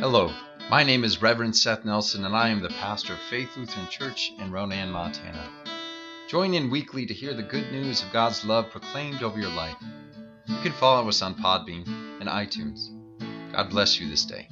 Hello, my name is Reverend Seth Nelson, and I am the pastor of Faith Lutheran Church in Ronan, Montana. Join in weekly to hear the good news of God's love proclaimed over your life. You can follow us on Podbean and iTunes. God bless you this day.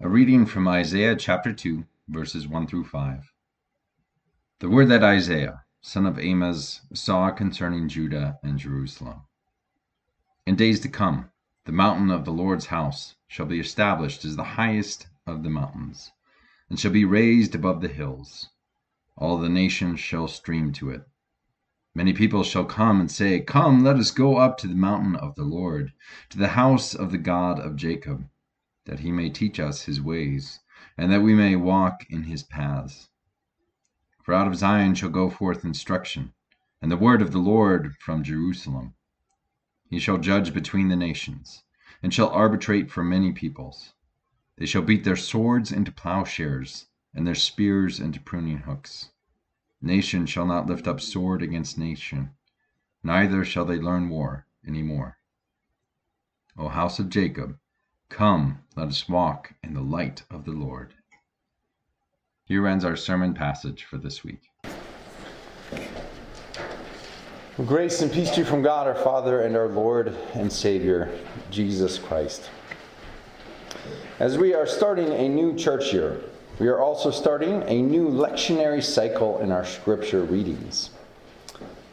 A reading from Isaiah chapter 2, verses 1 through 5. The word that Isaiah, son of Amoz, saw concerning Judah and Jerusalem. In days to come, the mountain of the Lord's house shall be established as the highest of the mountains, and shall be raised above the hills. All the nations shall stream to it. Many people shall come and say, Come, let us go up to the mountain of the Lord, to the house of the God of Jacob, that he may teach us his ways, and that we may walk in his paths. For out of Zion shall go forth instruction, and the word of the Lord from Jerusalem. He shall judge between the nations, and shall arbitrate for many peoples. They shall beat their swords into plowshares, and their spears into pruning hooks. Nation shall not lift up sword against nation, neither shall they learn war any more. O house of Jacob, come, let us walk in the light of the Lord. Here ends our sermon passage for this week. Grace and peace to you from God our Father and our Lord and Savior, Jesus Christ. As we are starting a new church year, we are also starting a new lectionary cycle in our scripture readings.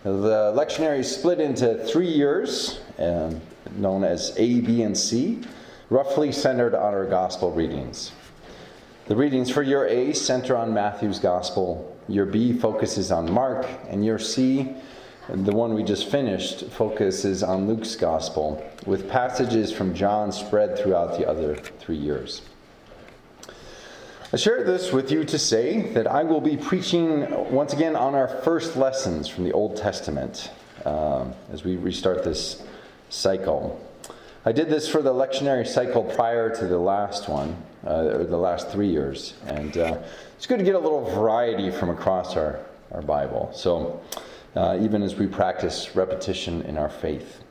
The lectionary is split into three years, known as A, B, and C, roughly centered on our gospel readings. The readings for year A center on Matthew's gospel, year B focuses on Mark, and year C the one we just finished focuses on Luke's gospel, with passages from John spread throughout the other three years. I share this with you to say that I will be preaching once again on our first lessons from the Old Testament uh, as we restart this cycle. I did this for the lectionary cycle prior to the last one, uh, or the last three years, and uh, it's good to get a little variety from across our, our Bible. So, uh, even as we practice repetition in our faith.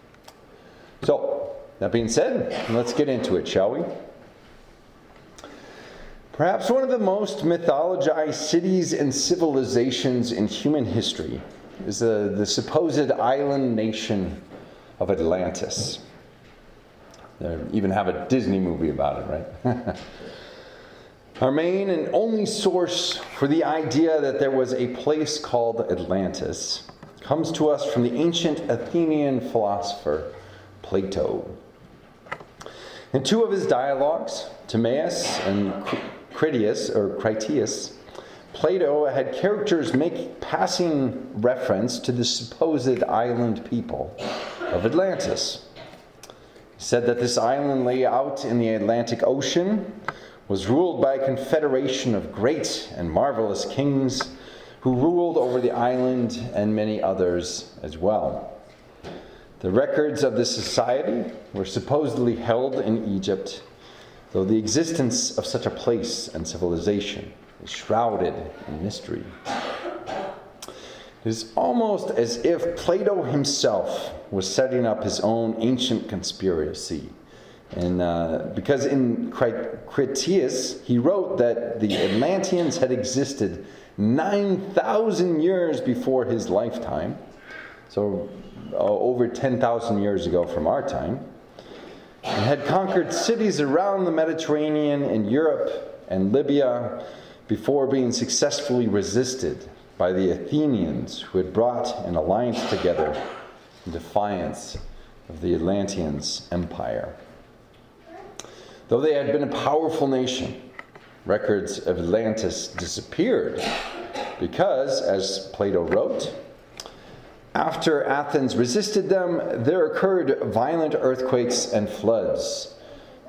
So, that being said, let's get into it, shall we? Perhaps one of the most mythologized cities and civilizations in human history is the, the supposed island nation of Atlantis. They even have a Disney movie about it, right? Our main and only source for the idea that there was a place called Atlantis comes to us from the ancient Athenian philosopher Plato. In two of his dialogues, Timaeus and Critias, or Critias, Plato had characters make passing reference to the supposed island people of Atlantis. He said that this island lay out in the Atlantic Ocean was ruled by a confederation of great and marvelous kings who ruled over the island and many others as well. The records of this society were supposedly held in Egypt, though the existence of such a place and civilization is shrouded in mystery. It is almost as if Plato himself was setting up his own ancient conspiracy and uh, because in Critias, he wrote that the Atlanteans had existed 9,000 years before his lifetime, so uh, over 10,000 years ago from our time, and had conquered cities around the Mediterranean and Europe and Libya before being successfully resisted by the Athenians who had brought an alliance together in defiance of the Atlanteans' empire. Though they had been a powerful nation, records of Atlantis disappeared because, as Plato wrote, after Athens resisted them, there occurred violent earthquakes and floods.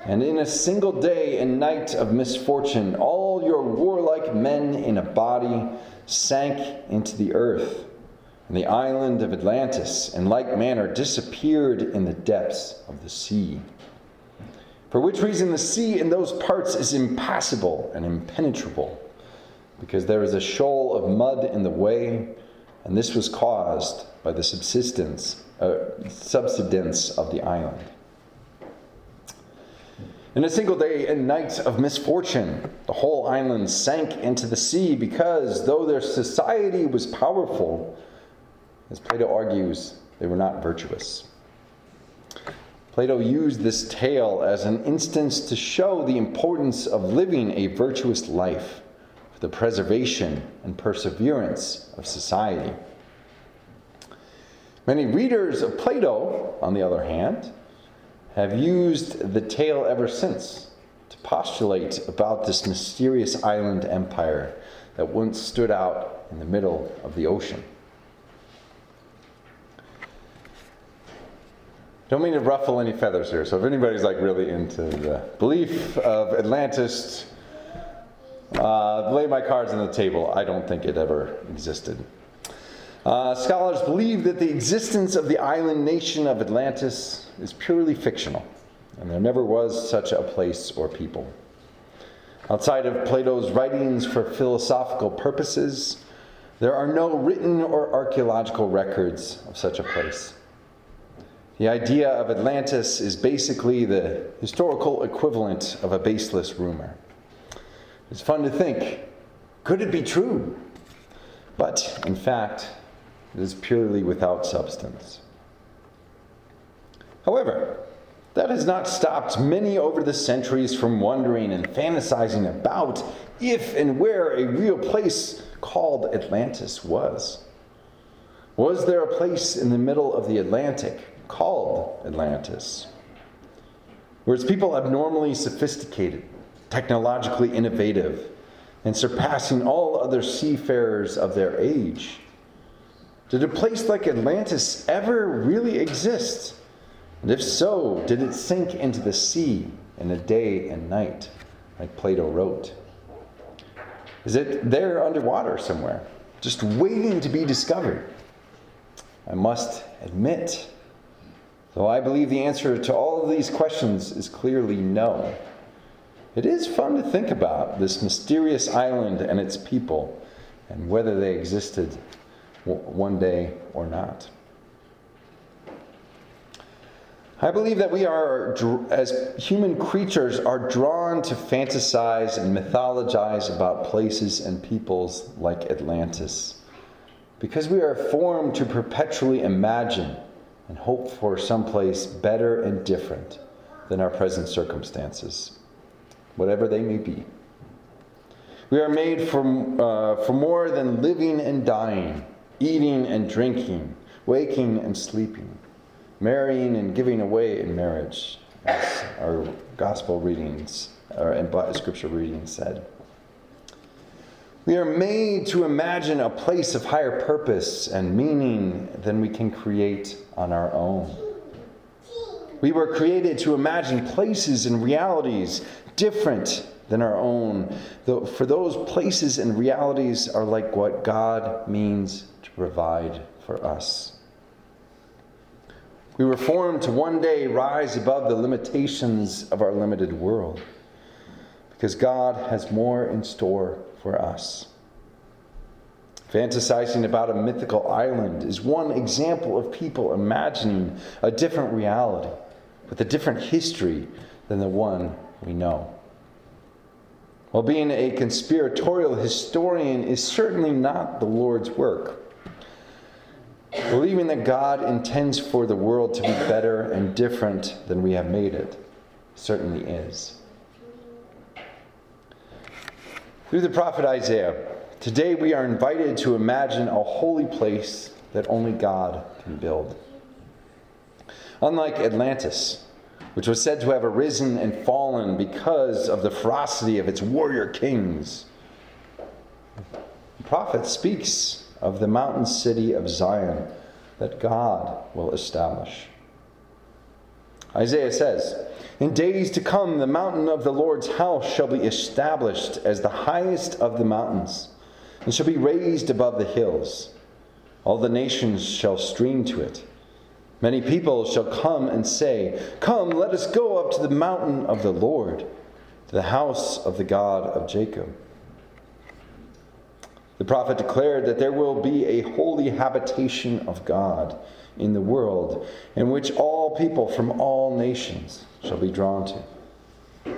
And in a single day and night of misfortune, all your warlike men in a body sank into the earth. And the island of Atlantis, in like manner, disappeared in the depths of the sea. For which reason the sea in those parts is impassable and impenetrable, because there is a shoal of mud in the way, and this was caused by the subsidence uh, subsidence of the island. In a single day and night of misfortune, the whole island sank into the sea because, though their society was powerful, as Plato argues, they were not virtuous. Plato used this tale as an instance to show the importance of living a virtuous life for the preservation and perseverance of society. Many readers of Plato, on the other hand, have used the tale ever since to postulate about this mysterious island empire that once stood out in the middle of the ocean. Don't mean to ruffle any feathers here. So if anybody's like really into the belief of Atlantis, uh, lay my cards on the table. I don't think it ever existed. Uh, scholars believe that the existence of the island nation of Atlantis is purely fictional, and there never was such a place or people. Outside of Plato's writings for philosophical purposes, there are no written or archaeological records of such a place. The idea of Atlantis is basically the historical equivalent of a baseless rumor. It's fun to think could it be true? But in fact, it is purely without substance. However, that has not stopped many over the centuries from wondering and fantasizing about if and where a real place called Atlantis was. Was there a place in the middle of the Atlantic called Atlantis, where its people abnormally sophisticated, technologically innovative, and surpassing all other seafarers of their age. Did a place like Atlantis ever really exist? And if so, did it sink into the sea in a day and night, like Plato wrote? Is it there underwater somewhere, just waiting to be discovered? I must admit Though I believe the answer to all of these questions is clearly no. It is fun to think about this mysterious island and its people and whether they existed one day or not. I believe that we are, as human creatures, are drawn to fantasize and mythologize about places and peoples like Atlantis because we are formed to perpetually imagine and hope for someplace better and different than our present circumstances, whatever they may be. We are made for, uh, for more than living and dying, eating and drinking, waking and sleeping, marrying and giving away in marriage, as our gospel readings or, and scripture readings said. We are made to imagine a place of higher purpose and meaning than we can create on our own. We were created to imagine places and realities different than our own. For those places and realities are like what God means to provide for us. We were formed to one day rise above the limitations of our limited world because God has more in store for us. Fantasizing about a mythical island is one example of people imagining a different reality with a different history than the one we know. While being a conspiratorial historian is certainly not the Lord's work, believing that God intends for the world to be better and different than we have made it certainly is. Through the prophet Isaiah, today we are invited to imagine a holy place that only God can build. Unlike Atlantis, which was said to have arisen and fallen because of the ferocity of its warrior kings, the prophet speaks of the mountain city of Zion that God will establish. Isaiah says, In days to come, the mountain of the Lord's house shall be established as the highest of the mountains, and shall be raised above the hills. All the nations shall stream to it. Many people shall come and say, Come, let us go up to the mountain of the Lord, to the house of the God of Jacob. The prophet declared that there will be a holy habitation of God in the world, in which all people from all nations shall be drawn to.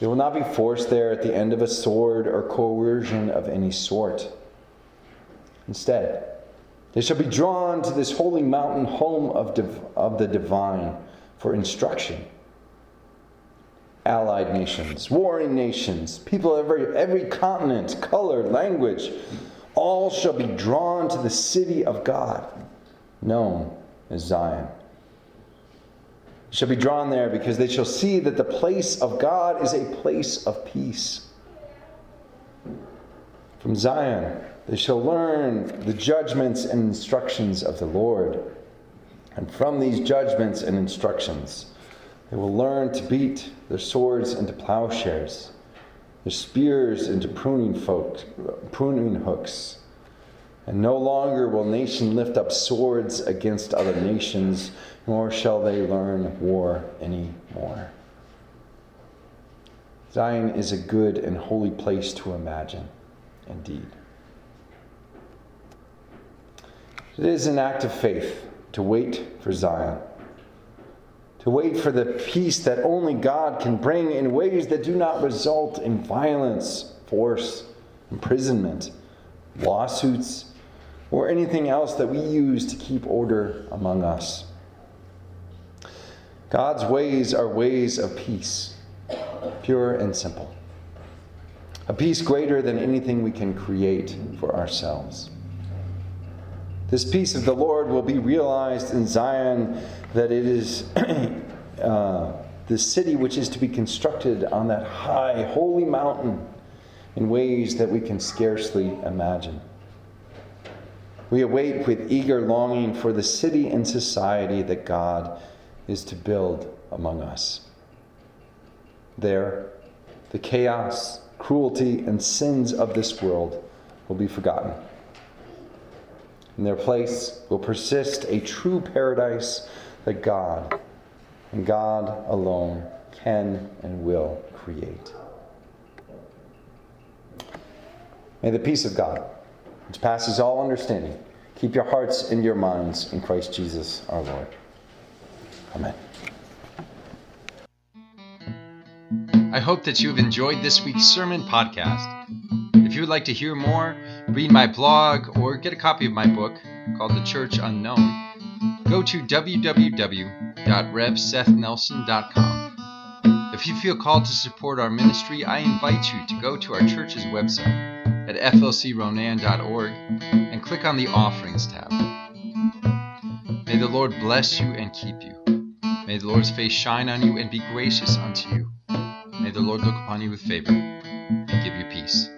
They will not be forced there at the end of a sword or coercion of any sort. Instead, they shall be drawn to this holy mountain, home of, div- of the divine, for instruction. Allied nations, warring nations, people of every, every continent, color, language, all shall be drawn to the city of God, known as Zion shall be drawn there because they shall see that the place of God is a place of peace. From Zion, they shall learn the judgments and instructions of the Lord. And from these judgments and instructions, they will learn to beat their swords into plowshares, their spears into pruning, pruning hooks. And no longer will nation lift up swords against other nations nor shall they learn war any more. Zion is a good and holy place to imagine, indeed. It is an act of faith to wait for Zion, to wait for the peace that only God can bring in ways that do not result in violence, force, imprisonment, lawsuits, or anything else that we use to keep order among us. God's ways are ways of peace, pure and simple. A peace greater than anything we can create for ourselves. This peace of the Lord will be realized in Zion, that it is uh, the city which is to be constructed on that high, holy mountain in ways that we can scarcely imagine. We await with eager longing for the city and society that God is to build among us. There, the chaos, cruelty, and sins of this world will be forgotten. In their place will persist a true paradise that God and God alone can and will create. May the peace of God, which passes all understanding, keep your hearts and your minds in Christ Jesus our Lord. Amen. I hope that you have enjoyed this week's sermon podcast. If you would like to hear more, read my blog, or get a copy of my book called The Church Unknown, go to www.revsethnelson.com. If you feel called to support our ministry, I invite you to go to our church's website at flcronan.org and click on the Offerings tab. May the Lord bless you and keep you. May the Lord's face shine on you and be gracious unto you. May the Lord look upon you with favor and give you peace.